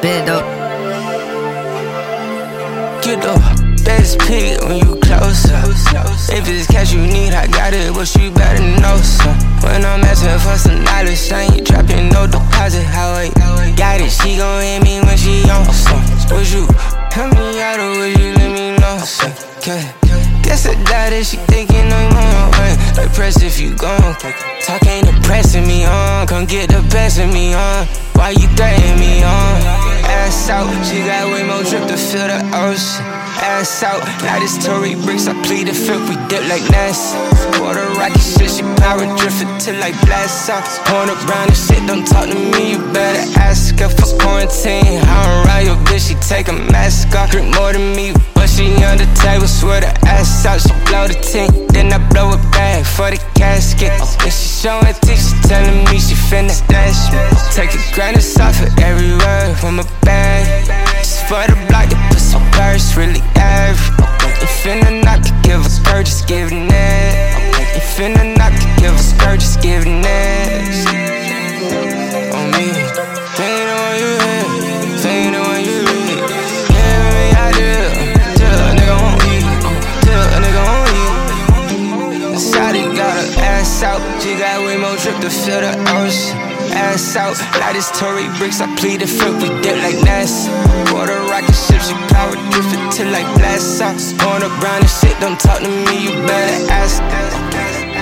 Bend up. Get the best pick when you closer. If it's cash you need, I got it, but you better know some. When I'm asking for some dollars, I ain't dropping no deposit. How I got it, she gon' hit me when she on some. Would you tell me out or would you let me know some? Guess I doubt it, she thinking I'm on way. Impressed if you gon' Talk ain't impressing me, on. Come get the best of me, on. Why you threatening me, on? Ass out, she got way more drip to fill the ocean ass out. Now this Tory bricks, I plead the fifth, we dip like NASA. Water rocky shit, she power drifting till like blast out. Point around and shit, don't talk to me, you better ask her for quarantine. I don't ride your bitch, she take a mask off. Drink more than me, she on the table, swear the ass out, she blow the tank. Then I blow it back for the casket. And she showing teeth, she telling me she finna stash me. Take a grain of salt for every word from a bag. Just for the block, the pussy purse really average. You finna knock give a skirt, just give it next. You finna knock give a skirt, she got way more drip to fill the ocean ass out. Like this Tory bricks, I plead the fifth, we dip like NASA. Water rocket ships, you power drifting till like blast out. Going around and shit, don't talk to me, you better ask.